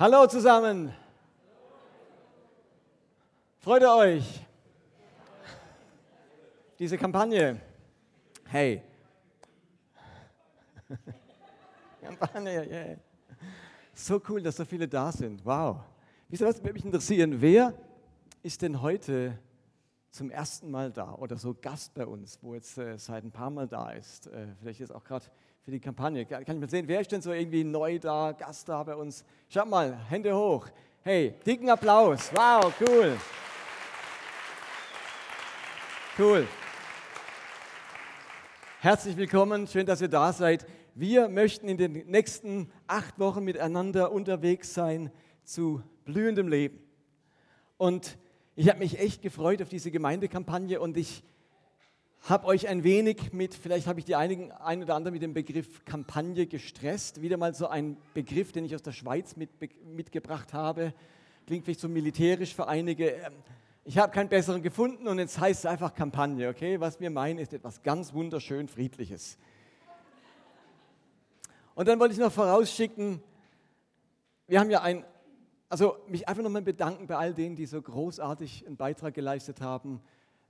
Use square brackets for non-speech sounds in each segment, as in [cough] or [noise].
Hallo zusammen. Freut ihr euch? Diese Kampagne. Hey. [laughs] Kampagne, yeah. So cool, dass so viele da sind. Wow. Was, würde mich interessieren, wer ist denn heute zum ersten Mal da oder so Gast bei uns, wo jetzt äh, seit ein paar Mal da ist? Äh, vielleicht ist auch gerade für die Kampagne. Kann ich mal sehen, wer ist denn so irgendwie neu da, Gast da bei uns? Schaut mal, Hände hoch. Hey, dicken Applaus. Wow, cool. Cool. Herzlich willkommen, schön, dass ihr da seid. Wir möchten in den nächsten acht Wochen miteinander unterwegs sein zu blühendem Leben. Und ich habe mich echt gefreut auf diese Gemeindekampagne und ich habe euch ein wenig mit, vielleicht habe ich die einigen, ein oder andere mit dem Begriff Kampagne gestresst. Wieder mal so ein Begriff, den ich aus der Schweiz mit, mitgebracht habe. Klingt vielleicht so militärisch für einige. Ähm, ich habe keinen besseren gefunden und jetzt heißt es einfach Kampagne, okay? Was wir meinen, ist etwas ganz wunderschön Friedliches. Und dann wollte ich noch vorausschicken, wir haben ja ein, also mich einfach nochmal bedanken bei all denen, die so großartig einen Beitrag geleistet haben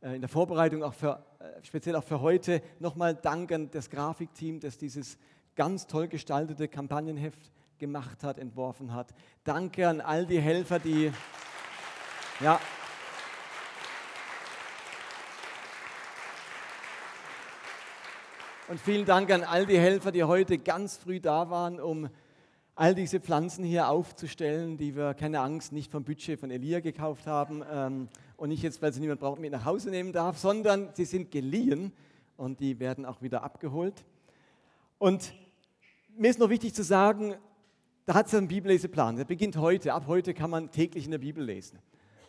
in der Vorbereitung, auch für, äh, speziell auch für heute, nochmal Dank an das Grafikteam, das dieses ganz toll gestaltete Kampagnenheft gemacht hat, entworfen hat. Danke an all die Helfer, die... Ja, Und vielen Dank an all die Helfer, die heute ganz früh da waren, um all diese Pflanzen hier aufzustellen, die wir, keine Angst, nicht vom Budget von Elia gekauft haben ähm, und nicht jetzt, weil sie niemand braucht, mit nach Hause nehmen darf, sondern sie sind geliehen und die werden auch wieder abgeholt. Und mir ist noch wichtig zu sagen, da hat es einen Bibelleseplan. Der beginnt heute. Ab heute kann man täglich in der Bibel lesen.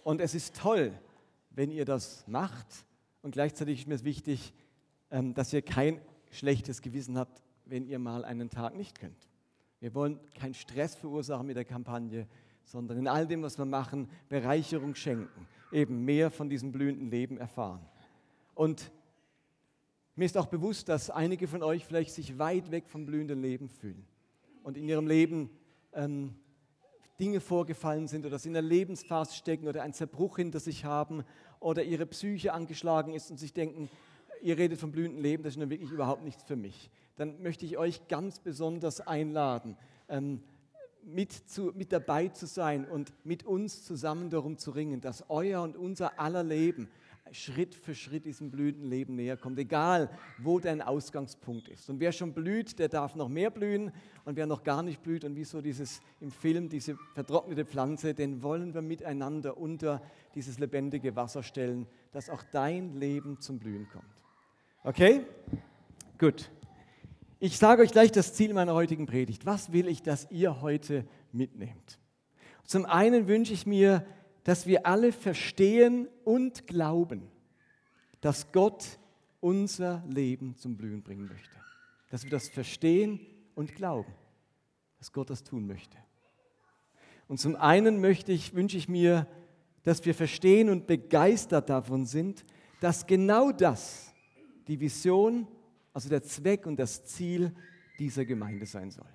Und es ist toll, wenn ihr das macht. Und gleichzeitig ist mir wichtig, ähm, dass ihr kein schlechtes Gewissen habt, wenn ihr mal einen Tag nicht könnt. Wir wollen keinen Stress verursachen mit der Kampagne, sondern in all dem, was wir machen, Bereicherung schenken eben mehr von diesem blühenden Leben erfahren. Und mir ist auch bewusst, dass einige von euch vielleicht sich weit weg vom blühenden Leben fühlen und in ihrem Leben ähm, Dinge vorgefallen sind oder sie in der Lebensphase stecken oder einen Zerbruch hinter sich haben oder ihre Psyche angeschlagen ist und sich denken, ihr redet vom blühenden Leben, das ist nun wirklich überhaupt nichts für mich. Dann möchte ich euch ganz besonders einladen, ähm, mit, zu, mit dabei zu sein und mit uns zusammen darum zu ringen, dass euer und unser aller Leben Schritt für Schritt diesem blühenden Leben näher kommt, egal wo dein Ausgangspunkt ist. Und wer schon blüht, der darf noch mehr blühen und wer noch gar nicht blüht und wie so dieses im Film, diese vertrocknete Pflanze, den wollen wir miteinander unter dieses lebendige Wasser stellen, dass auch dein Leben zum Blühen kommt. Okay? Gut. Ich sage euch gleich das Ziel meiner heutigen Predigt. Was will ich, dass ihr heute mitnehmt? Zum einen wünsche ich mir, dass wir alle verstehen und glauben, dass Gott unser Leben zum Blühen bringen möchte. Dass wir das verstehen und glauben, dass Gott das tun möchte. Und zum einen möchte ich, wünsche ich mir, dass wir verstehen und begeistert davon sind, dass genau das die Vision also der Zweck und das Ziel dieser Gemeinde sein soll.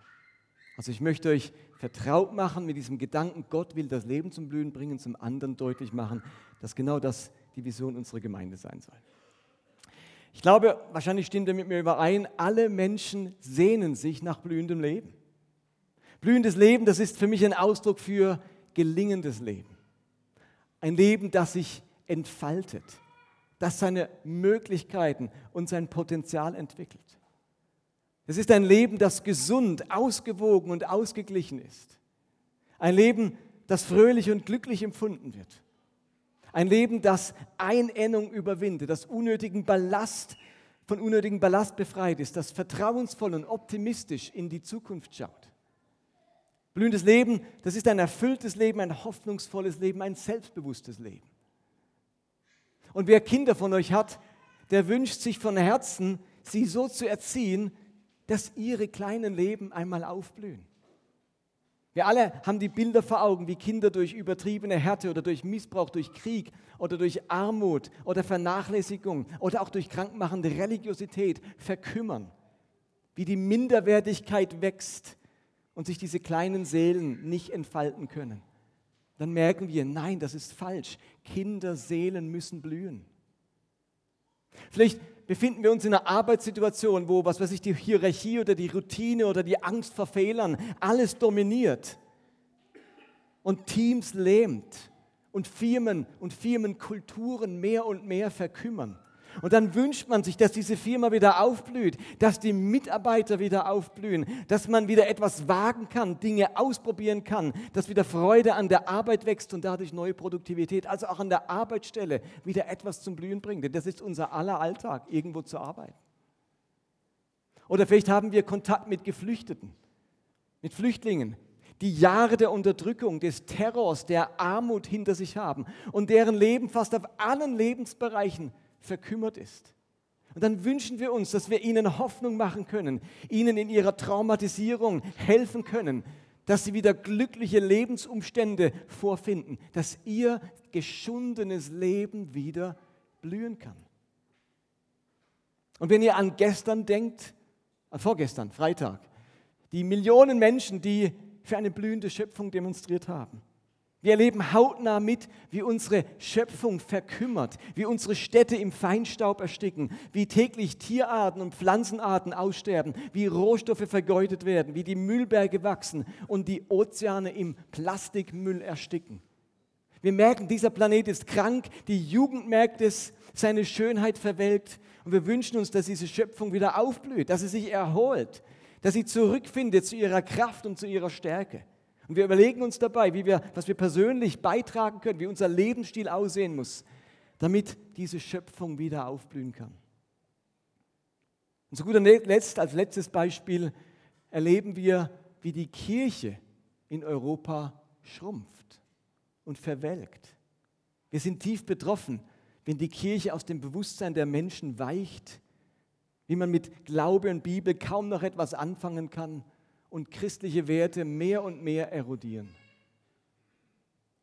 Also ich möchte euch vertraut machen mit diesem Gedanken, Gott will das Leben zum Blühen bringen, zum anderen deutlich machen, dass genau das die Vision unserer Gemeinde sein soll. Ich glaube, wahrscheinlich stimmt er mit mir überein, alle Menschen sehnen sich nach blühendem Leben. Blühendes Leben, das ist für mich ein Ausdruck für gelingendes Leben. Ein Leben, das sich entfaltet, das seine Möglichkeiten und sein Potenzial entwickelt. Es ist ein Leben, das gesund, ausgewogen und ausgeglichen ist. Ein Leben, das fröhlich und glücklich empfunden wird. Ein Leben, das Einennung überwindet, das unnötigen Ballast von unnötigen Ballast befreit ist, das vertrauensvoll und optimistisch in die Zukunft schaut. Blühendes Leben, das ist ein erfülltes Leben, ein hoffnungsvolles Leben, ein selbstbewusstes Leben. Und wer Kinder von euch hat, der wünscht sich von Herzen, sie so zu erziehen, dass ihre kleinen Leben einmal aufblühen. Wir alle haben die Bilder vor Augen, wie Kinder durch übertriebene Härte oder durch Missbrauch, durch Krieg oder durch Armut oder Vernachlässigung oder auch durch krankmachende Religiosität verkümmern. Wie die Minderwertigkeit wächst und sich diese kleinen Seelen nicht entfalten können, dann merken wir, nein, das ist falsch. Kinderseelen müssen blühen. Vielleicht befinden wir uns in einer Arbeitssituation, wo, was weiß ich, die Hierarchie oder die Routine oder die Angst vor Fehlern alles dominiert und Teams lähmt und Firmen und Firmenkulturen mehr und mehr verkümmern. Und dann wünscht man sich, dass diese Firma wieder aufblüht, dass die Mitarbeiter wieder aufblühen, dass man wieder etwas wagen kann, Dinge ausprobieren kann, dass wieder Freude an der Arbeit wächst und dadurch neue Produktivität, also auch an der Arbeitsstelle wieder etwas zum Blühen bringt. Denn das ist unser aller Alltag, irgendwo zu arbeiten. Oder vielleicht haben wir Kontakt mit Geflüchteten, mit Flüchtlingen, die Jahre der Unterdrückung, des Terrors, der Armut hinter sich haben und deren Leben fast auf allen Lebensbereichen verkümmert ist. Und dann wünschen wir uns, dass wir ihnen Hoffnung machen können, ihnen in ihrer Traumatisierung helfen können, dass sie wieder glückliche Lebensumstände vorfinden, dass ihr geschundenes Leben wieder blühen kann. Und wenn ihr an gestern denkt, an vorgestern, Freitag, die Millionen Menschen, die für eine blühende Schöpfung demonstriert haben, wir erleben hautnah mit, wie unsere Schöpfung verkümmert, wie unsere Städte im Feinstaub ersticken, wie täglich Tierarten und Pflanzenarten aussterben, wie Rohstoffe vergeudet werden, wie die Müllberge wachsen und die Ozeane im Plastikmüll ersticken. Wir merken, dieser Planet ist krank, die Jugend merkt es, seine Schönheit verwelkt und wir wünschen uns, dass diese Schöpfung wieder aufblüht, dass sie sich erholt, dass sie zurückfindet zu ihrer Kraft und zu ihrer Stärke. Und wir überlegen uns dabei, wie wir, was wir persönlich beitragen können, wie unser Lebensstil aussehen muss, damit diese Schöpfung wieder aufblühen kann. Und zu guter Letzt, als letztes Beispiel, erleben wir, wie die Kirche in Europa schrumpft und verwelkt. Wir sind tief betroffen, wenn die Kirche aus dem Bewusstsein der Menschen weicht, wie man mit Glaube und Bibel kaum noch etwas anfangen kann und christliche Werte mehr und mehr erodieren.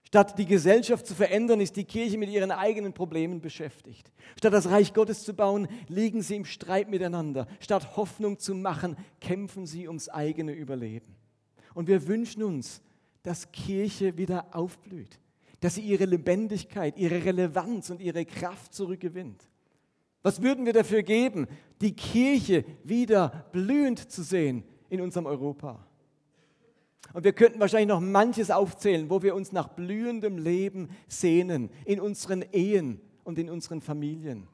Statt die Gesellschaft zu verändern, ist die Kirche mit ihren eigenen Problemen beschäftigt. Statt das Reich Gottes zu bauen, liegen sie im Streit miteinander. Statt Hoffnung zu machen, kämpfen sie ums eigene Überleben. Und wir wünschen uns, dass Kirche wieder aufblüht, dass sie ihre Lebendigkeit, ihre Relevanz und ihre Kraft zurückgewinnt. Was würden wir dafür geben, die Kirche wieder blühend zu sehen, in unserem Europa. Und wir könnten wahrscheinlich noch manches aufzählen, wo wir uns nach blühendem Leben sehnen, in unseren Ehen und in unseren Familien.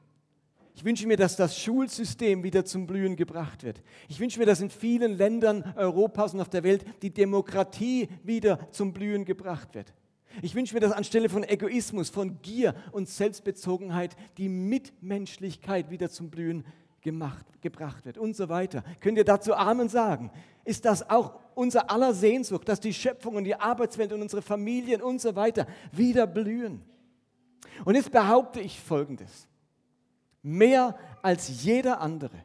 Ich wünsche mir, dass das Schulsystem wieder zum Blühen gebracht wird. Ich wünsche mir, dass in vielen Ländern Europas und auf der Welt die Demokratie wieder zum Blühen gebracht wird. Ich wünsche mir, dass anstelle von Egoismus, von Gier und Selbstbezogenheit die Mitmenschlichkeit wieder zum Blühen gemacht, gebracht wird und so weiter. Könnt ihr dazu Amen sagen? Ist das auch unser aller Sehnsucht, dass die Schöpfung und die Arbeitswelt und unsere Familien und so weiter wieder blühen? Und jetzt behaupte ich Folgendes. Mehr als jeder andere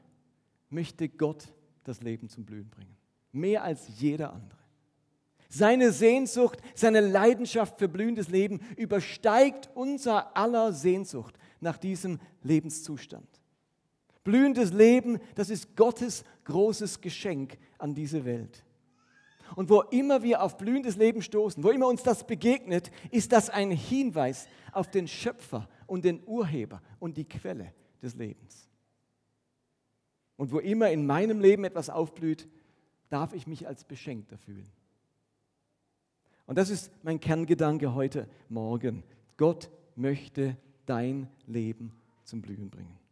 möchte Gott das Leben zum Blühen bringen. Mehr als jeder andere. Seine Sehnsucht, seine Leidenschaft für blühendes Leben übersteigt unser aller Sehnsucht nach diesem Lebenszustand. Blühendes Leben, das ist Gottes großes Geschenk an diese Welt. Und wo immer wir auf blühendes Leben stoßen, wo immer uns das begegnet, ist das ein Hinweis auf den Schöpfer und den Urheber und die Quelle des Lebens. Und wo immer in meinem Leben etwas aufblüht, darf ich mich als Beschenkter fühlen. Und das ist mein Kerngedanke heute Morgen. Gott möchte dein Leben zum Blühen bringen.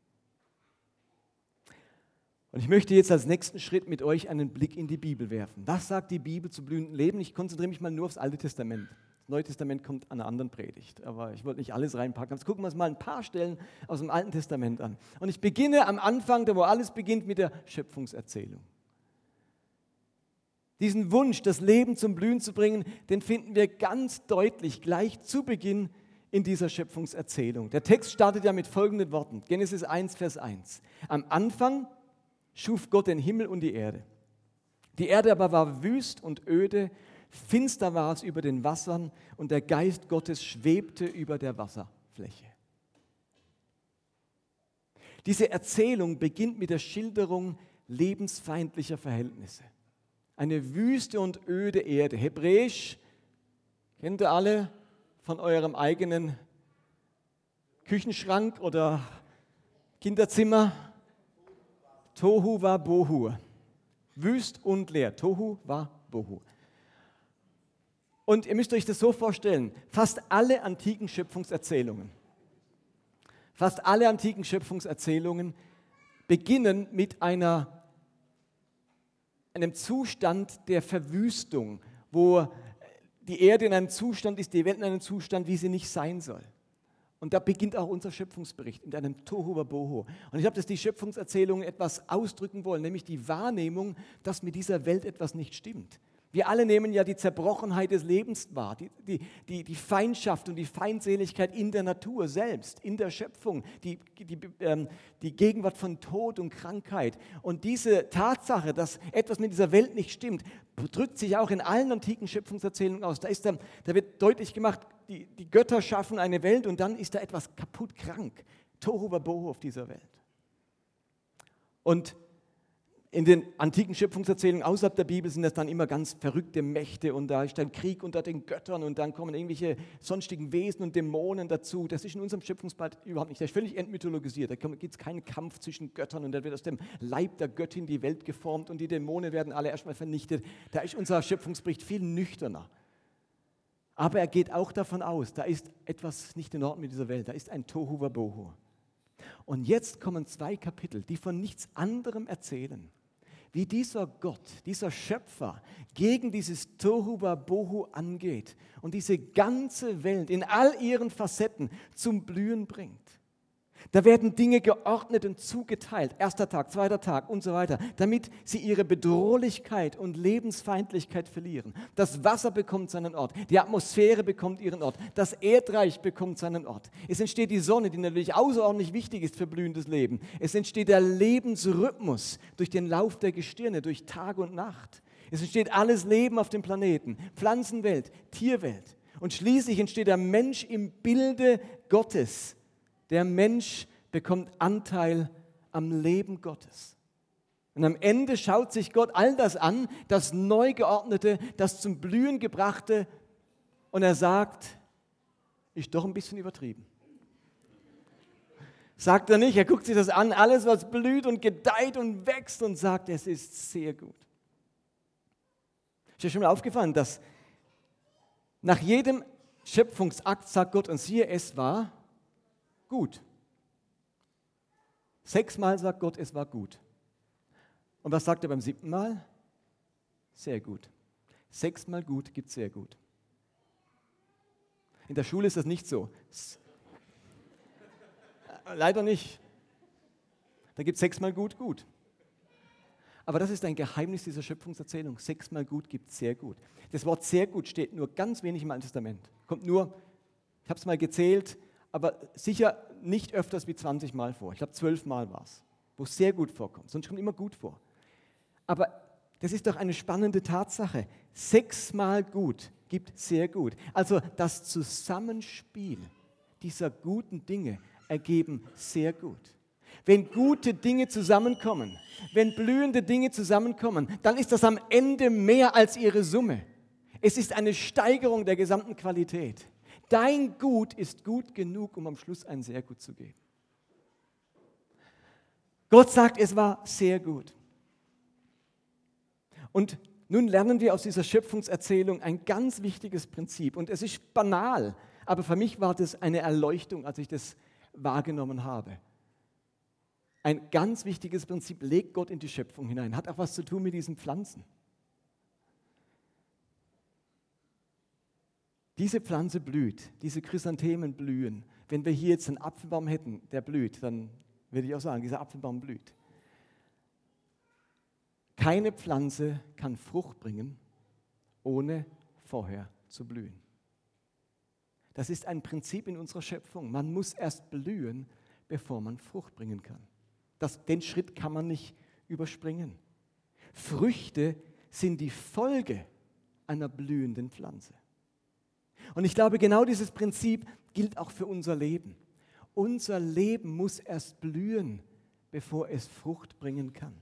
Und ich möchte jetzt als nächsten Schritt mit euch einen Blick in die Bibel werfen. Was sagt die Bibel zu blühendem Leben? Ich konzentriere mich mal nur aufs Alte Testament. Das Neue Testament kommt an einer anderen Predigt, aber ich wollte nicht alles reinpacken. Jetzt gucken wir uns mal ein paar Stellen aus dem Alten Testament an. Und ich beginne am Anfang, da wo alles beginnt, mit der Schöpfungserzählung. Diesen Wunsch, das Leben zum Blühen zu bringen, den finden wir ganz deutlich gleich zu Beginn in dieser Schöpfungserzählung. Der Text startet ja mit folgenden Worten. Genesis 1, Vers 1. Am Anfang schuf Gott den Himmel und die Erde. Die Erde aber war wüst und öde, finster war es über den Wassern und der Geist Gottes schwebte über der Wasserfläche. Diese Erzählung beginnt mit der Schilderung lebensfeindlicher Verhältnisse. Eine wüste und öde Erde. Hebräisch kennt ihr alle von eurem eigenen Küchenschrank oder Kinderzimmer. Tohu wa bohu. Wüst und leer. Tohu wa bohu. Und ihr müsst euch das so vorstellen, fast alle antiken Schöpfungserzählungen, fast alle antiken Schöpfungserzählungen beginnen mit einer, einem Zustand der Verwüstung, wo die Erde in einem Zustand ist, die Welt in einem Zustand, wie sie nicht sein soll. Und da beginnt auch unser Schöpfungsbericht in einem Tohu Boho. Und ich glaube, dass die Schöpfungserzählungen etwas ausdrücken wollen, nämlich die Wahrnehmung, dass mit dieser Welt etwas nicht stimmt. Wir alle nehmen ja die Zerbrochenheit des Lebens wahr, die, die, die, die Feindschaft und die Feindseligkeit in der Natur selbst, in der Schöpfung, die, die, ähm, die Gegenwart von Tod und Krankheit. Und diese Tatsache, dass etwas mit dieser Welt nicht stimmt, drückt sich auch in allen antiken Schöpfungserzählungen aus. Da, ist da, da wird deutlich gemacht, die, die Götter schaffen eine Welt und dann ist da etwas kaputt krank. Tohu Wabohu auf dieser Welt. Und in den antiken Schöpfungserzählungen außerhalb der Bibel sind das dann immer ganz verrückte Mächte und da ist dann Krieg unter den Göttern und dann kommen irgendwelche sonstigen Wesen und Dämonen dazu. Das ist in unserem Schöpfungsbad überhaupt nicht. Das ist völlig entmythologisiert. Da gibt es keinen Kampf zwischen Göttern und da wird aus dem Leib der Göttin die Welt geformt und die Dämonen werden alle erstmal vernichtet. Da ist unser Schöpfungsbericht viel nüchterner. Aber er geht auch davon aus, da ist etwas nicht in Ordnung mit dieser Welt. Da ist ein Tohu Wabohu. Und jetzt kommen zwei Kapitel, die von nichts anderem erzählen wie dieser Gott, dieser Schöpfer gegen dieses Tohuwa Bohu angeht und diese ganze Welt in all ihren Facetten zum Blühen bringt. Da werden Dinge geordnet und zugeteilt, erster Tag, zweiter Tag und so weiter, damit sie ihre Bedrohlichkeit und Lebensfeindlichkeit verlieren. Das Wasser bekommt seinen Ort, die Atmosphäre bekommt ihren Ort, das Erdreich bekommt seinen Ort. Es entsteht die Sonne, die natürlich außerordentlich wichtig ist für blühendes Leben. Es entsteht der Lebensrhythmus durch den Lauf der Gestirne, durch Tag und Nacht. Es entsteht alles Leben auf dem Planeten, Pflanzenwelt, Tierwelt. Und schließlich entsteht der Mensch im Bilde Gottes der Mensch bekommt Anteil am Leben Gottes. Und am Ende schaut sich Gott all das an, das neu geordnete, das zum Blühen gebrachte, und er sagt, ist doch ein bisschen übertrieben. Sagt er nicht, er guckt sich das an, alles was blüht und gedeiht und wächst und sagt, es ist sehr gut. Ist dir schon mal aufgefallen, dass nach jedem Schöpfungsakt sagt Gott, und siehe, es war gut. Sechsmal sagt Gott, es war gut. Und was sagt er beim siebten Mal? Sehr gut. Sechsmal gut gibt sehr gut. In der Schule ist das nicht so. Leider nicht. Da gibt es sechsmal gut, gut. Aber das ist ein Geheimnis dieser Schöpfungserzählung. Sechsmal gut gibt sehr gut. Das Wort sehr gut steht nur ganz wenig im Alten Testament. Kommt nur, ich habe es mal gezählt, aber sicher nicht öfters wie 20 Mal vor. Ich glaube, 12 Mal war es, wo es sehr gut vorkommt. Sonst kommt immer gut vor. Aber das ist doch eine spannende Tatsache. Sechsmal gut gibt sehr gut. Also das Zusammenspiel dieser guten Dinge ergeben sehr gut. Wenn gute Dinge zusammenkommen, wenn blühende Dinge zusammenkommen, dann ist das am Ende mehr als ihre Summe. Es ist eine Steigerung der gesamten Qualität. Dein Gut ist gut genug, um am Schluss ein sehr gut zu geben. Gott sagt, es war sehr gut. Und nun lernen wir aus dieser Schöpfungserzählung ein ganz wichtiges Prinzip. Und es ist banal, aber für mich war das eine Erleuchtung, als ich das wahrgenommen habe. Ein ganz wichtiges Prinzip legt Gott in die Schöpfung hinein, hat auch was zu tun mit diesen Pflanzen. Diese Pflanze blüht, diese Chrysanthemen blühen. Wenn wir hier jetzt einen Apfelbaum hätten, der blüht, dann würde ich auch sagen, dieser Apfelbaum blüht. Keine Pflanze kann Frucht bringen, ohne vorher zu blühen. Das ist ein Prinzip in unserer Schöpfung. Man muss erst blühen, bevor man Frucht bringen kann. Das, den Schritt kann man nicht überspringen. Früchte sind die Folge einer blühenden Pflanze. Und ich glaube, genau dieses Prinzip gilt auch für unser Leben. Unser Leben muss erst blühen, bevor es Frucht bringen kann.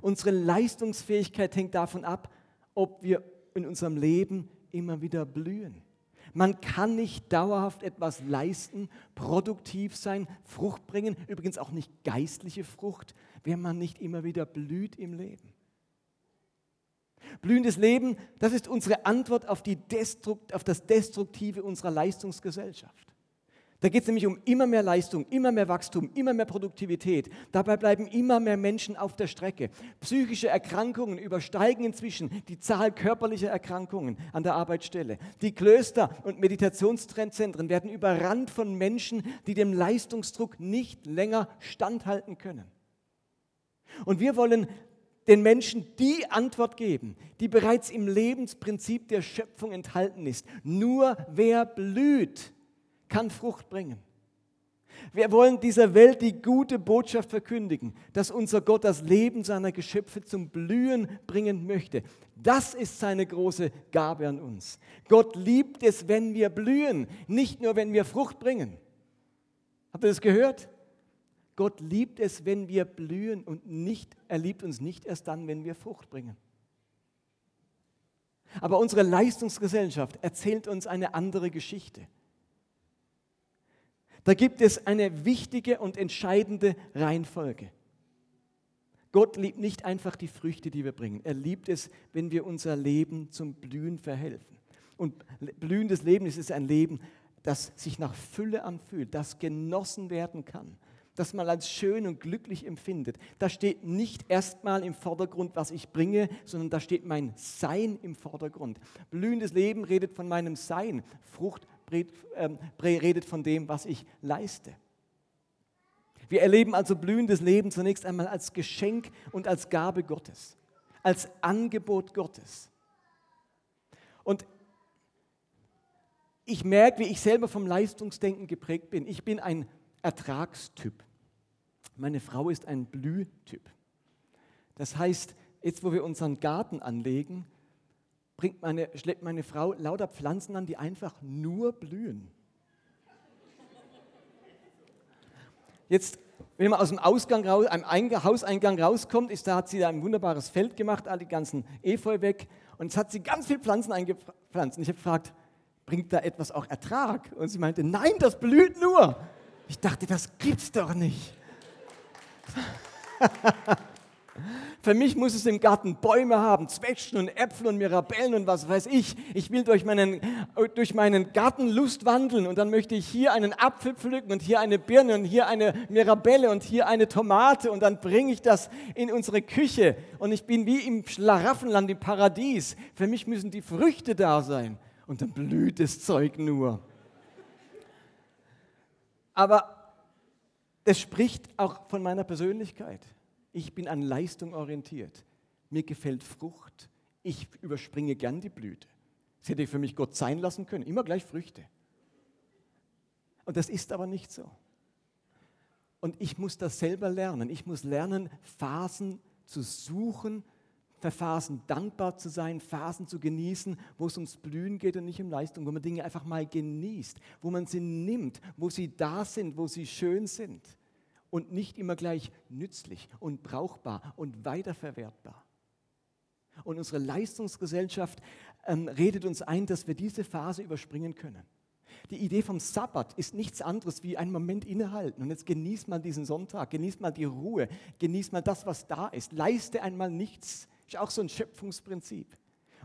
Unsere Leistungsfähigkeit hängt davon ab, ob wir in unserem Leben immer wieder blühen. Man kann nicht dauerhaft etwas leisten, produktiv sein, Frucht bringen, übrigens auch nicht geistliche Frucht, wenn man nicht immer wieder blüht im Leben. Blühendes Leben, das ist unsere Antwort auf, Destrukt, auf das Destruktive unserer Leistungsgesellschaft. Da geht es nämlich um immer mehr Leistung, immer mehr Wachstum, immer mehr Produktivität. Dabei bleiben immer mehr Menschen auf der Strecke. Psychische Erkrankungen übersteigen inzwischen die Zahl körperlicher Erkrankungen an der Arbeitsstelle. Die Klöster und Meditationszentren werden überrannt von Menschen, die dem Leistungsdruck nicht länger standhalten können. Und wir wollen den Menschen die Antwort geben, die bereits im Lebensprinzip der Schöpfung enthalten ist. Nur wer blüht, kann Frucht bringen. Wir wollen dieser Welt die gute Botschaft verkündigen, dass unser Gott das Leben seiner Geschöpfe zum Blühen bringen möchte. Das ist seine große Gabe an uns. Gott liebt es, wenn wir blühen, nicht nur, wenn wir Frucht bringen. Habt ihr das gehört? Gott liebt es, wenn wir blühen und nicht, er liebt uns nicht erst dann, wenn wir Frucht bringen. Aber unsere Leistungsgesellschaft erzählt uns eine andere Geschichte. Da gibt es eine wichtige und entscheidende Reihenfolge. Gott liebt nicht einfach die Früchte, die wir bringen. Er liebt es, wenn wir unser Leben zum Blühen verhelfen. Und blühendes Leben ist ein Leben, das sich nach Fülle anfühlt, das genossen werden kann, das man als schön und glücklich empfindet. Da steht nicht erstmal im Vordergrund, was ich bringe, sondern da steht mein Sein im Vordergrund. Blühendes Leben redet von meinem Sein. Frucht ähm, redet von dem, was ich leiste. Wir erleben also blühendes Leben zunächst einmal als Geschenk und als Gabe Gottes, als Angebot Gottes. Und ich merke, wie ich selber vom Leistungsdenken geprägt bin. Ich bin ein Ertragstyp. Meine Frau ist ein Blühtyp. Das heißt, jetzt wo wir unseren Garten anlegen, bringt meine, schleppt meine Frau lauter Pflanzen an, die einfach nur blühen. Jetzt, wenn man aus dem Ausgang raus, einem Hauseingang rauskommt, ist, da hat sie da ein wunderbares Feld gemacht, all die ganzen Efeu weg. Und jetzt hat sie ganz viele Pflanzen eingepflanzt. Und ich habe gefragt, bringt da etwas auch Ertrag? Und sie meinte, nein, das blüht nur. Ich dachte, das gibt's doch nicht. [laughs] Für mich muss es im Garten Bäume haben, Zwetschgen und Äpfel und Mirabellen und was weiß ich. Ich will durch meinen, durch meinen Garten Lust wandeln und dann möchte ich hier einen Apfel pflücken und hier eine Birne und hier eine Mirabelle und hier eine Tomate und dann bringe ich das in unsere Küche und ich bin wie im Schlaraffenland, im Paradies. Für mich müssen die Früchte da sein und dann blüht das Zeug nur. Aber das spricht auch von meiner Persönlichkeit. Ich bin an Leistung orientiert. Mir gefällt Frucht. Ich überspringe gern die Blüte. Das hätte ich für mich Gott sein lassen können. Immer gleich Früchte. Und das ist aber nicht so. Und ich muss das selber lernen. Ich muss lernen, Phasen zu suchen, für Phasen dankbar zu sein, Phasen zu genießen, wo es ums Blühen geht und nicht um Leistung, wo man Dinge einfach mal genießt, wo man sie nimmt, wo sie da sind, wo sie schön sind und nicht immer gleich nützlich und brauchbar und weiterverwertbar. Und unsere Leistungsgesellschaft ähm, redet uns ein, dass wir diese Phase überspringen können. Die Idee vom Sabbat ist nichts anderes wie einen Moment innehalten. Und jetzt genieß mal diesen Sonntag, genieß mal die Ruhe, genieß mal das, was da ist. Leiste einmal nichts. Ist auch so ein Schöpfungsprinzip.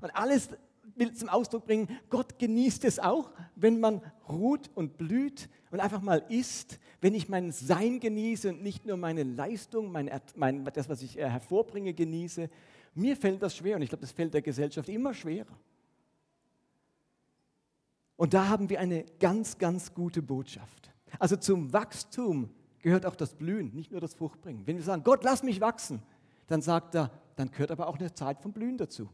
Und alles will zum Ausdruck bringen, Gott genießt es auch, wenn man ruht und blüht und einfach mal isst, wenn ich mein Sein genieße und nicht nur meine Leistung, mein, mein, das, was ich äh, hervorbringe, genieße. Mir fällt das schwer und ich glaube, das fällt der Gesellschaft immer schwerer. Und da haben wir eine ganz, ganz gute Botschaft. Also zum Wachstum gehört auch das Blühen, nicht nur das Fruchtbringen. Wenn wir sagen, Gott, lass mich wachsen, dann sagt er, dann gehört aber auch eine Zeit vom Blühen dazu.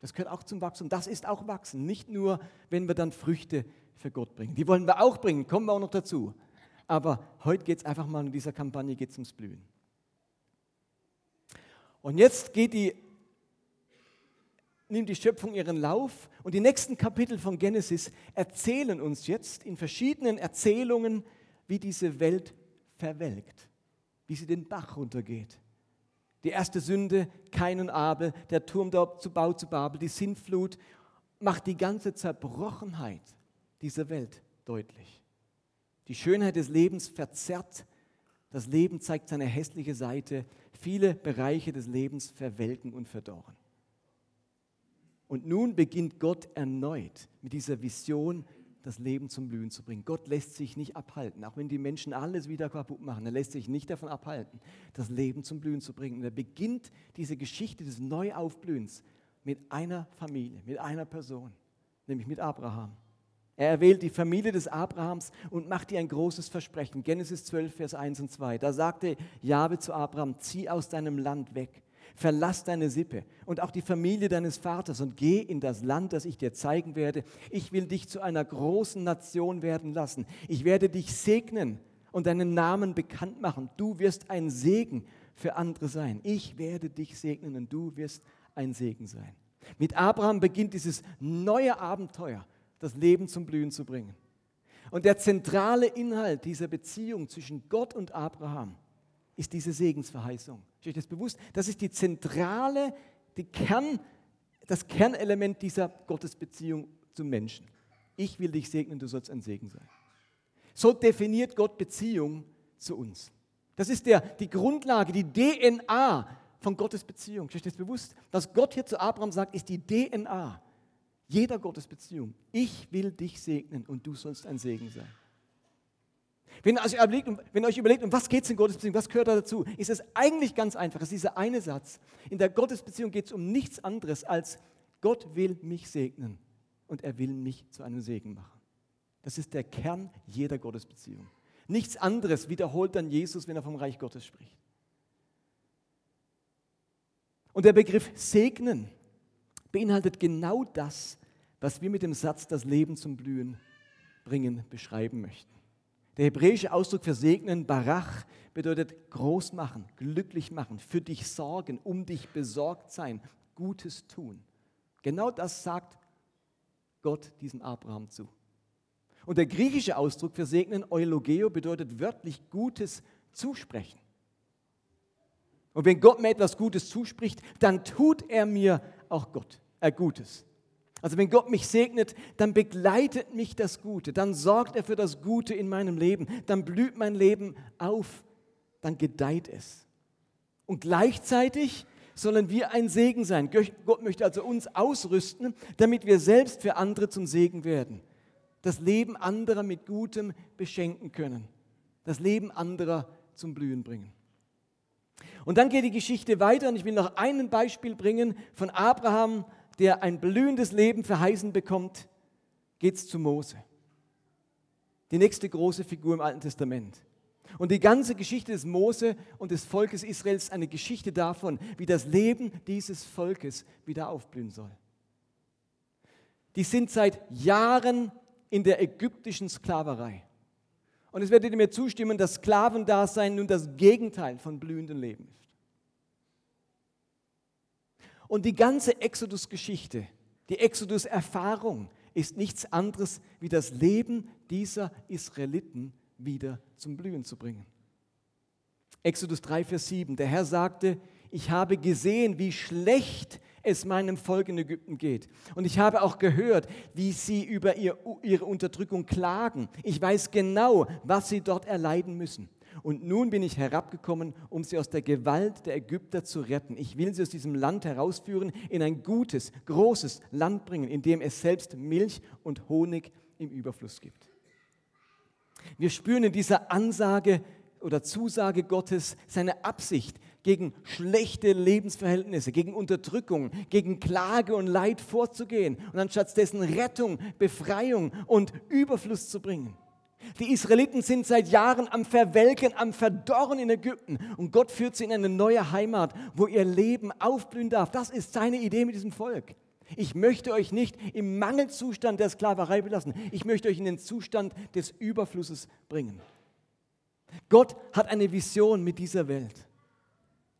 Das gehört auch zum Wachstum. Das ist auch Wachsen. Nicht nur, wenn wir dann Früchte für Gott bringen. Die wollen wir auch bringen, kommen wir auch noch dazu. Aber heute geht es einfach mal in dieser Kampagne geht's ums Blühen. Und jetzt geht die, nimmt die Schöpfung ihren Lauf und die nächsten Kapitel von Genesis erzählen uns jetzt in verschiedenen Erzählungen, wie diese Welt verwelkt, wie sie den Bach runtergeht, Die erste Sünde, Kain und Abel, der Turm der zu Bau zu Babel, die Sintflut, macht die ganze Zerbrochenheit dieser Welt deutlich. Die Schönheit des Lebens verzerrt, das Leben zeigt seine hässliche Seite, viele Bereiche des Lebens verwelken und verdorren. Und nun beginnt Gott erneut mit dieser Vision, das Leben zum Blühen zu bringen. Gott lässt sich nicht abhalten, auch wenn die Menschen alles wieder kaputt machen. Er lässt sich nicht davon abhalten, das Leben zum Blühen zu bringen. Und er beginnt diese Geschichte des Neuaufblühens mit einer Familie, mit einer Person, nämlich mit Abraham. Er erwählt die Familie des Abrahams und macht ihr ein großes Versprechen. Genesis 12, Vers 1 und 2. Da sagte Jahwe zu Abraham: Zieh aus deinem Land weg Verlass deine Sippe und auch die Familie deines Vaters und geh in das Land, das ich dir zeigen werde. Ich will dich zu einer großen Nation werden lassen. Ich werde dich segnen und deinen Namen bekannt machen. Du wirst ein Segen für andere sein. Ich werde dich segnen und du wirst ein Segen sein. Mit Abraham beginnt dieses neue Abenteuer, das Leben zum Blühen zu bringen. Und der zentrale Inhalt dieser Beziehung zwischen Gott und Abraham ist diese Segensverheißung. Ist euch das bewusst? Das ist die zentrale, die Kern, das Kernelement dieser Gottesbeziehung zum Menschen. Ich will dich segnen, du sollst ein Segen sein. So definiert Gott Beziehung zu uns. Das ist der, die Grundlage, die DNA von Gottes Beziehung. Ist euch das bewusst? Was Gott hier zu Abraham sagt, ist die DNA jeder Gottesbeziehung. Ich will dich segnen und du sollst ein Segen sein. Wenn, also überlegt, wenn ihr euch überlegt, um was geht es in Gottesbeziehung, was gehört da dazu, ist es eigentlich ganz einfach. Es ist dieser eine Satz. In der Gottesbeziehung geht es um nichts anderes als Gott will mich segnen und er will mich zu einem Segen machen. Das ist der Kern jeder Gottesbeziehung. Nichts anderes wiederholt dann Jesus, wenn er vom Reich Gottes spricht. Und der Begriff segnen beinhaltet genau das, was wir mit dem Satz das Leben zum Blühen bringen beschreiben möchten. Der hebräische Ausdruck für segnen, Barach, bedeutet groß machen, glücklich machen, für dich sorgen, um dich besorgt sein, Gutes tun. Genau das sagt Gott diesem Abraham zu. Und der griechische Ausdruck für segnen, Eulogeo, bedeutet wörtlich Gutes zusprechen. Und wenn Gott mir etwas Gutes zuspricht, dann tut er mir auch Gott, äh, Gutes. Also wenn Gott mich segnet, dann begleitet mich das Gute, dann sorgt er für das Gute in meinem Leben, dann blüht mein Leben auf, dann gedeiht es. Und gleichzeitig sollen wir ein Segen sein. Gott möchte also uns ausrüsten, damit wir selbst für andere zum Segen werden. Das Leben anderer mit Gutem beschenken können. Das Leben anderer zum Blühen bringen. Und dann geht die Geschichte weiter und ich will noch ein Beispiel bringen von Abraham, der ein blühendes Leben verheißen bekommt, geht es zu Mose. Die nächste große Figur im Alten Testament. Und die ganze Geschichte des Mose und des Volkes Israels ist eine Geschichte davon, wie das Leben dieses Volkes wieder aufblühen soll. Die sind seit Jahren in der ägyptischen Sklaverei. Und es werdet ihr mir zustimmen, dass Sklavendasein nun das Gegenteil von blühendem Leben ist. Und die ganze Exodus-Geschichte, die Exodus-Erfahrung ist nichts anderes wie das Leben dieser Israeliten wieder zum Blühen zu bringen. Exodus 3, Vers 7. Der Herr sagte, ich habe gesehen, wie schlecht es meinem Volk in Ägypten geht. Und ich habe auch gehört, wie sie über ihr, ihre Unterdrückung klagen. Ich weiß genau, was sie dort erleiden müssen. Und nun bin ich herabgekommen, um sie aus der Gewalt der Ägypter zu retten. Ich will sie aus diesem Land herausführen, in ein gutes, großes Land bringen, in dem es selbst Milch und Honig im Überfluss gibt. Wir spüren in dieser Ansage oder Zusage Gottes seine Absicht, gegen schlechte Lebensverhältnisse, gegen Unterdrückung, gegen Klage und Leid vorzugehen und anstatt dessen Rettung, Befreiung und Überfluss zu bringen. Die Israeliten sind seit Jahren am Verwelken, am Verdorren in Ägypten. Und Gott führt sie in eine neue Heimat, wo ihr Leben aufblühen darf. Das ist seine Idee mit diesem Volk. Ich möchte euch nicht im Mangelzustand der Sklaverei belassen. Ich möchte euch in den Zustand des Überflusses bringen. Gott hat eine Vision mit dieser Welt.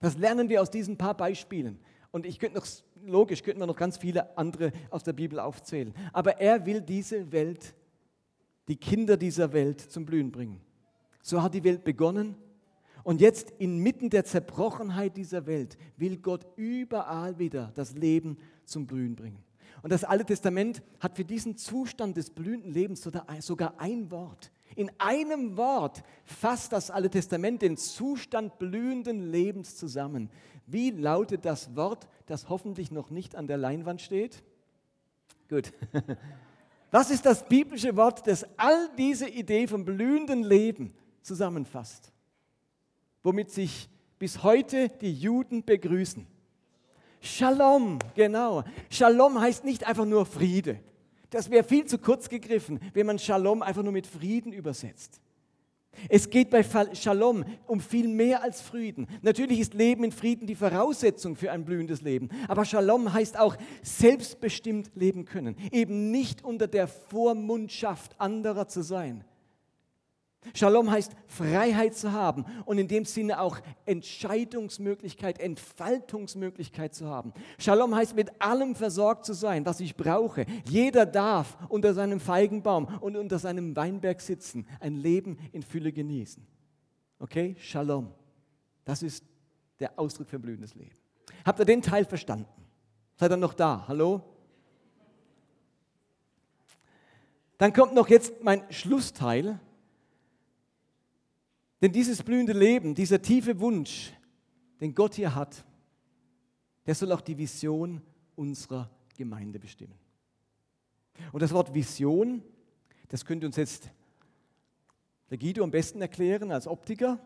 Das lernen wir aus diesen paar Beispielen. Und ich könnte noch, logisch, könnten wir noch ganz viele andere aus der Bibel aufzählen. Aber er will diese Welt die Kinder dieser Welt zum Blühen bringen. So hat die Welt begonnen Und jetzt inmitten der Zerbrochenheit dieser Welt will Gott überall wieder das Leben zum Blühen bringen. Und das Alte Testament hat für diesen Zustand des blühenden Lebens sogar ein Wort. In einem Wort fasst das Alte Testament den Zustand blühenden Lebens zusammen. Wie lautet das Wort, das hoffentlich noch nicht an der Leinwand steht? Gut. [laughs] Was ist das biblische Wort, das all diese Idee vom blühenden Leben zusammenfasst? Womit sich bis heute die Juden begrüßen. Shalom, genau. Shalom heißt nicht einfach nur Friede. Das wäre viel zu kurz gegriffen, wenn man Shalom einfach nur mit Frieden übersetzt. Es geht bei Shalom um viel mehr als Frieden. Natürlich ist Leben in Frieden die Voraussetzung für ein blühendes Leben. Aber Shalom heißt auch selbstbestimmt leben können. Eben nicht unter der Vormundschaft anderer zu sein. Shalom heißt Freiheit zu haben und in dem Sinne auch Entscheidungsmöglichkeit, Entfaltungsmöglichkeit zu haben. Shalom heißt mit allem versorgt zu sein, was ich brauche. Jeder darf unter seinem Feigenbaum und unter seinem Weinberg sitzen, ein Leben in Fülle genießen. Okay? Shalom. Das ist der Ausdruck für blühendes Leben. Habt ihr den Teil verstanden? Seid ihr noch da? Hallo? Dann kommt noch jetzt mein Schlussteil. Denn dieses blühende Leben, dieser tiefe Wunsch, den Gott hier hat, der soll auch die Vision unserer Gemeinde bestimmen. Und das Wort Vision, das könnte uns jetzt der Guido am besten erklären als Optiker.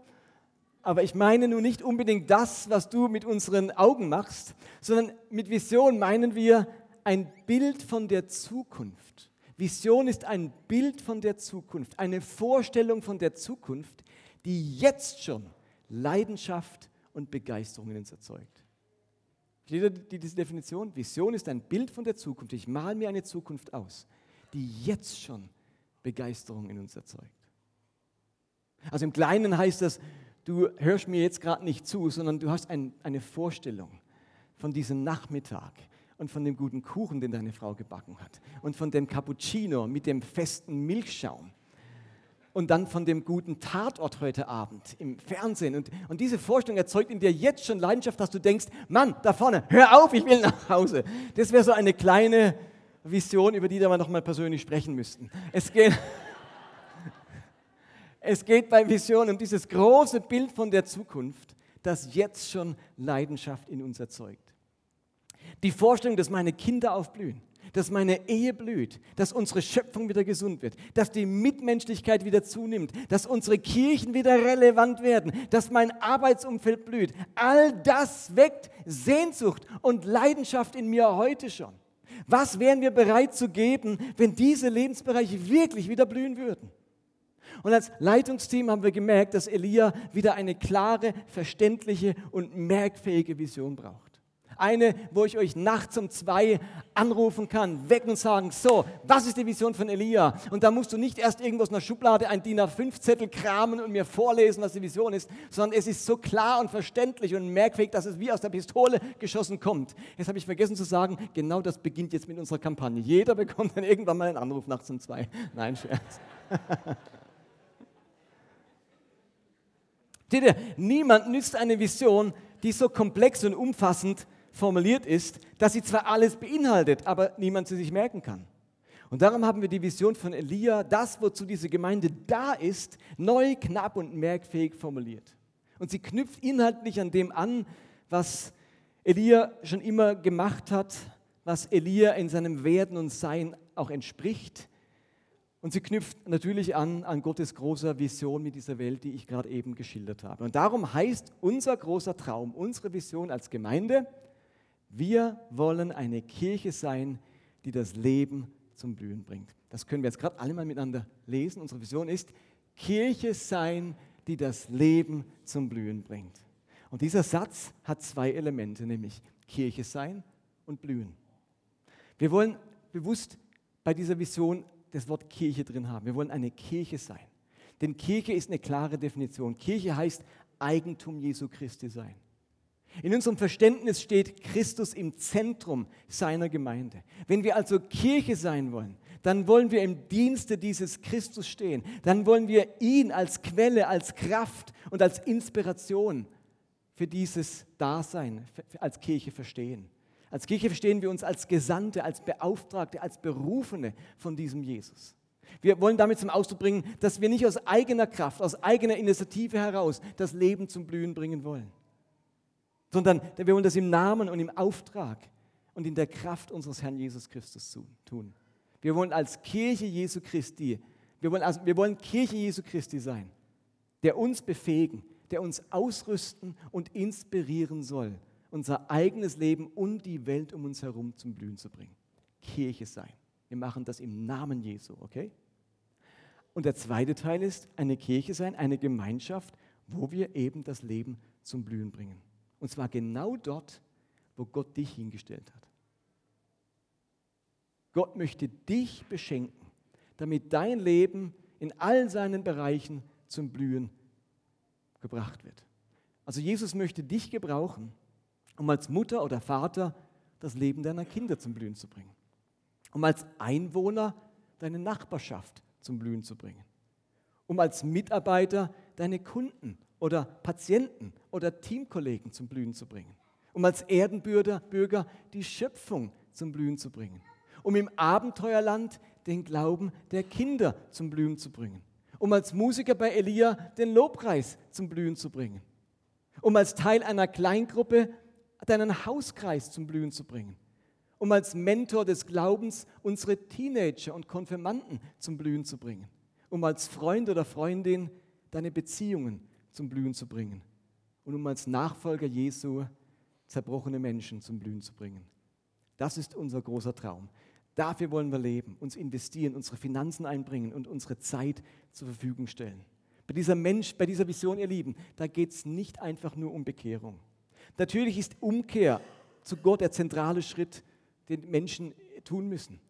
Aber ich meine nun nicht unbedingt das, was du mit unseren Augen machst, sondern mit Vision meinen wir ein Bild von der Zukunft. Vision ist ein Bild von der Zukunft, eine Vorstellung von der Zukunft, die jetzt schon Leidenschaft und Begeisterung in uns erzeugt. Versteht ihr diese Definition? Vision ist ein Bild von der Zukunft. Ich male mir eine Zukunft aus, die jetzt schon Begeisterung in uns erzeugt. Also im Kleinen heißt das, du hörst mir jetzt gerade nicht zu, sondern du hast ein, eine Vorstellung von diesem Nachmittag und von dem guten Kuchen, den deine Frau gebacken hat und von dem Cappuccino mit dem festen Milchschaum und dann von dem guten Tatort heute Abend im Fernsehen. Und, und diese Vorstellung erzeugt in dir jetzt schon Leidenschaft, dass du denkst, Mann, da vorne, hör auf, ich will nach Hause. Das wäre so eine kleine Vision, über die wir noch mal persönlich sprechen müssten. Es geht, [laughs] es geht bei Vision um dieses große Bild von der Zukunft, das jetzt schon Leidenschaft in uns erzeugt. Die Vorstellung, dass meine Kinder aufblühen, dass meine Ehe blüht, dass unsere Schöpfung wieder gesund wird, dass die Mitmenschlichkeit wieder zunimmt, dass unsere Kirchen wieder relevant werden, dass mein Arbeitsumfeld blüht. All das weckt Sehnsucht und Leidenschaft in mir heute schon. Was wären wir bereit zu geben, wenn diese Lebensbereiche wirklich wieder blühen würden? Und als Leitungsteam haben wir gemerkt, dass Elia wieder eine klare, verständliche und merkfähige Vision braucht. Eine, wo ich euch nachts um zwei anrufen kann, wecken und sagen, so, was ist die Vision von Elia? Und da musst du nicht erst irgendwo aus einer Schublade ein DIN A5-Zettel kramen und mir vorlesen, was die Vision ist, sondern es ist so klar und verständlich und merkwürdig, dass es wie aus der Pistole geschossen kommt. Jetzt habe ich vergessen zu sagen, genau das beginnt jetzt mit unserer Kampagne. Jeder bekommt dann irgendwann mal einen Anruf nachts um zwei. Nein, Scherz. [laughs] Seht ihr, niemand nützt eine Vision, die so komplex und umfassend formuliert ist, dass sie zwar alles beinhaltet, aber niemand sie sich merken kann. Und darum haben wir die Vision von Elia, das, wozu diese Gemeinde da ist, neu, knapp und merkfähig formuliert. Und sie knüpft inhaltlich an dem an, was Elia schon immer gemacht hat, was Elia in seinem Werden und Sein auch entspricht. Und sie knüpft natürlich an an Gottes großer Vision mit dieser Welt, die ich gerade eben geschildert habe. Und darum heißt unser großer Traum, unsere Vision als Gemeinde, wir wollen eine Kirche sein, die das Leben zum Blühen bringt. Das können wir jetzt gerade alle mal miteinander lesen. Unsere Vision ist, Kirche sein, die das Leben zum Blühen bringt. Und dieser Satz hat zwei Elemente, nämlich Kirche sein und Blühen. Wir wollen bewusst bei dieser Vision das Wort Kirche drin haben. Wir wollen eine Kirche sein. Denn Kirche ist eine klare Definition. Kirche heißt Eigentum Jesu Christi sein. In unserem Verständnis steht Christus im Zentrum seiner Gemeinde. Wenn wir also Kirche sein wollen, dann wollen wir im Dienste dieses Christus stehen. Dann wollen wir ihn als Quelle, als Kraft und als Inspiration für dieses Dasein als Kirche verstehen. Als Kirche verstehen wir uns als Gesandte, als Beauftragte, als Berufene von diesem Jesus. Wir wollen damit zum Ausdruck bringen, dass wir nicht aus eigener Kraft, aus eigener Initiative heraus das Leben zum Blühen bringen wollen, sondern wir wollen das im Namen und im Auftrag und in der Kraft unseres Herrn Jesus Christus tun. Wir wollen als Kirche Jesu Christi, wir wollen, also, wir wollen Kirche Jesu Christi sein, der uns befähigen, der uns ausrüsten und inspirieren soll, unser eigenes Leben und die Welt um uns herum zum Blühen zu bringen. Kirche sein. Wir machen das im Namen Jesu, okay? Und der zweite Teil ist eine Kirche sein, eine Gemeinschaft, wo wir eben das Leben zum Blühen bringen. Und zwar genau dort, wo Gott dich hingestellt hat. Gott möchte dich beschenken, damit dein Leben in all seinen Bereichen zum Blühen gebracht wird. Also Jesus möchte dich gebrauchen, um als Mutter oder Vater das Leben deiner Kinder zum Blühen zu bringen. Um als Einwohner deine Nachbarschaft zum Blühen zu bringen. Um als Mitarbeiter deine Kunden oder Patienten oder Teamkollegen zum Blühen zu bringen. Um als Erdenbürger Bürger die Schöpfung zum Blühen zu bringen. Um im Abenteuerland den Glauben der Kinder zum Blühen zu bringen. Um als Musiker bei Elia den Lobpreis zum Blühen zu bringen. Um als Teil einer Kleingruppe deinen Hauskreis zum Blühen zu bringen. Um als Mentor des Glaubens unsere Teenager und Konfirmanden zum Blühen zu bringen. Um als Freund oder Freundin deine Beziehungen zum Blühen zu bringen und um als Nachfolger Jesu zerbrochene Menschen zum Blühen zu bringen. Das ist unser großer Traum. Dafür wollen wir leben, uns investieren, unsere Finanzen einbringen und unsere Zeit zur Verfügung stellen. Bei dieser Mensch, bei dieser Vision, ihr Lieben, da geht es nicht einfach nur um Bekehrung. Natürlich ist Umkehr zu Gott der zentrale Schritt, den Menschen tun müssen.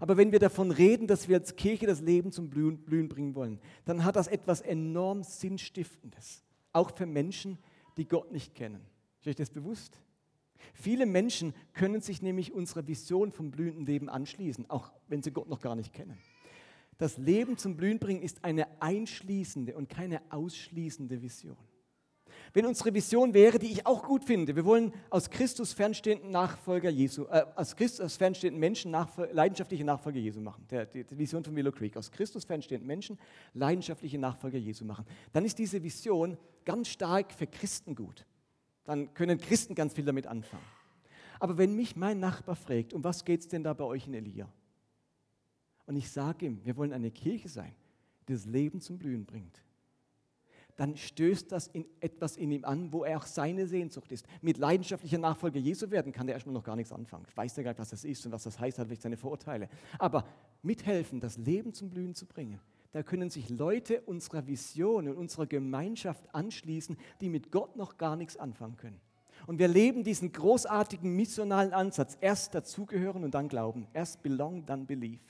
Aber wenn wir davon reden, dass wir als Kirche das Leben zum Blühen, Blühen bringen wollen, dann hat das etwas enorm Sinnstiftendes. Auch für Menschen, die Gott nicht kennen. Ist euch das bewusst? Viele Menschen können sich nämlich unserer Vision vom blühenden Leben anschließen, auch wenn sie Gott noch gar nicht kennen. Das Leben zum Blühen bringen ist eine einschließende und keine ausschließende Vision wenn unsere Vision wäre, die ich auch gut finde, wir wollen aus Christus fernstehenden Nachfolger Jesu, äh, aus Christus fernstehenden Menschen Nachfol leidenschaftliche Nachfolger Jesu machen. Der, die, die, Vision von Willow Creek, aus Christus fernstehenden Menschen leidenschaftliche Nachfolger Jesu machen. Dann ist diese Vision ganz stark für Christen gut. Dann können Christen ganz viel damit anfangen. Aber wenn mich mein Nachbar fragt, um was geht es denn da bei euch in Elia? Und ich sage ihm, wir wollen eine Kirche sein, die das Leben zum Blühen bringt dann stößt das in etwas in ihm an, wo er auch seine Sehnsucht ist. Mit leidenschaftlicher Nachfolge Jesu werden kann der erstmal noch gar nichts anfangen. Ich weiß ja gar nicht, was das ist und was das heißt, hat vielleicht seine Vorurteile. Aber mithelfen, das Leben zum Blühen zu bringen, da können sich Leute unserer Vision und unserer Gemeinschaft anschließen, die mit Gott noch gar nichts anfangen können. Und wir leben diesen großartigen missionalen Ansatz. Erst dazugehören und dann glauben. Erst belong, dann believe.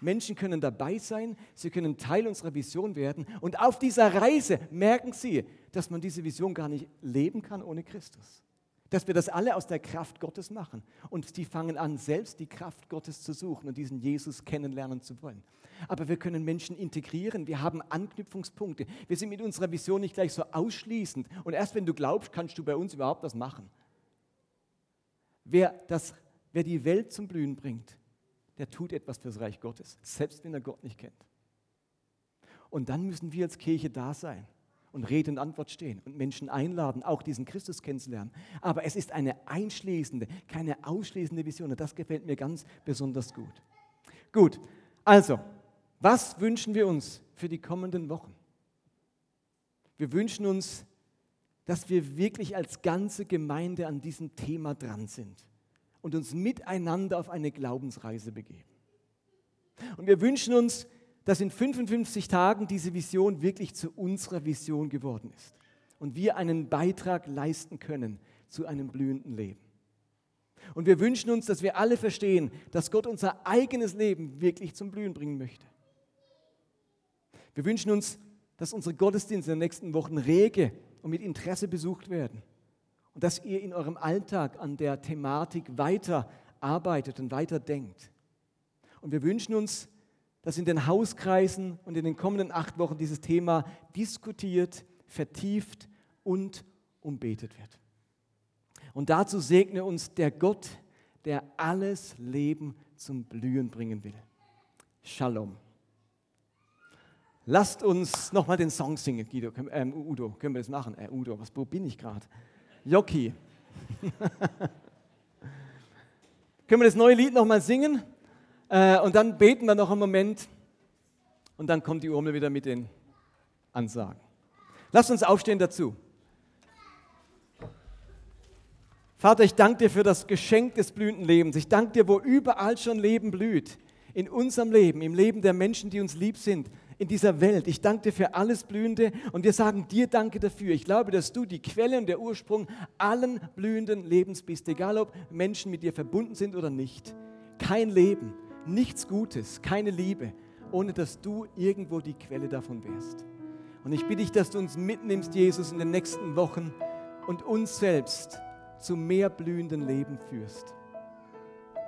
Menschen können dabei sein, sie können Teil unserer Vision werden. Und auf dieser Reise merken sie, dass man diese Vision gar nicht leben kann ohne Christus. Dass wir das alle aus der Kraft Gottes machen. Und die fangen an, selbst die Kraft Gottes zu suchen und diesen Jesus kennenlernen zu wollen. Aber wir können Menschen integrieren, wir haben Anknüpfungspunkte. Wir sind mit unserer Vision nicht gleich so ausschließend. Und erst wenn du glaubst, kannst du bei uns überhaupt das machen. Wer, das, wer die Welt zum Blühen bringt, der tut etwas fürs Reich Gottes, selbst wenn er Gott nicht kennt. Und dann müssen wir als Kirche da sein und Rede und Antwort stehen und Menschen einladen, auch diesen Christus kennenzulernen. Aber es ist eine einschließende, keine ausschließende Vision und das gefällt mir ganz besonders gut. Gut, also, was wünschen wir uns für die kommenden Wochen? Wir wünschen uns, dass wir wirklich als ganze Gemeinde an diesem Thema dran sind und uns miteinander auf eine Glaubensreise begeben. Und wir wünschen uns, dass in 55 Tagen diese Vision wirklich zu unserer Vision geworden ist und wir einen Beitrag leisten können zu einem blühenden Leben. Und wir wünschen uns, dass wir alle verstehen, dass Gott unser eigenes Leben wirklich zum Blühen bringen möchte. Wir wünschen uns, dass unsere Gottesdienste in den nächsten Wochen rege und mit Interesse besucht werden und dass ihr in eurem Alltag an der Thematik weiter arbeitet und weiter denkt. Und wir wünschen uns, dass in den Hauskreisen und in den kommenden acht Wochen dieses Thema diskutiert, vertieft und umbetet wird. Und dazu segne uns der Gott, der alles Leben zum Blühen bringen will. Shalom. Lasst uns nochmal den Song singen, Guido, ähm, Udo. Können wir das machen? Äh, Udo, was, wo bin ich gerade? Jockey. [laughs] Können wir das neue Lied nochmal singen? Äh, und dann beten wir noch einen Moment. Und dann kommt die Urmel wieder mit den Ansagen. Lasst uns aufstehen dazu. Vater, ich danke dir für das Geschenk des blühenden Lebens. Ich danke dir, wo überall schon Leben blüht. In unserem Leben, im Leben der Menschen, die uns lieb sind, in dieser Welt. Ich danke dir für alles Blühende und wir sagen dir Danke dafür. Ich glaube, dass du die Quelle und der Ursprung allen blühenden Lebens bist, egal ob Menschen mit dir verbunden sind oder nicht. Kein Leben, nichts Gutes, keine Liebe, ohne dass du irgendwo die Quelle davon wärst. Und ich bitte dich, dass du uns mitnimmst, Jesus, in den nächsten Wochen und uns selbst zu mehr blühenden Leben führst.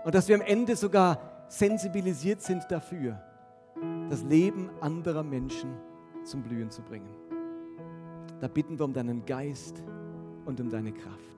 Und dass wir am Ende sogar sensibilisiert sind dafür, das Leben anderer Menschen zum Blühen zu bringen. Da bitten wir um deinen Geist und um deine Kraft.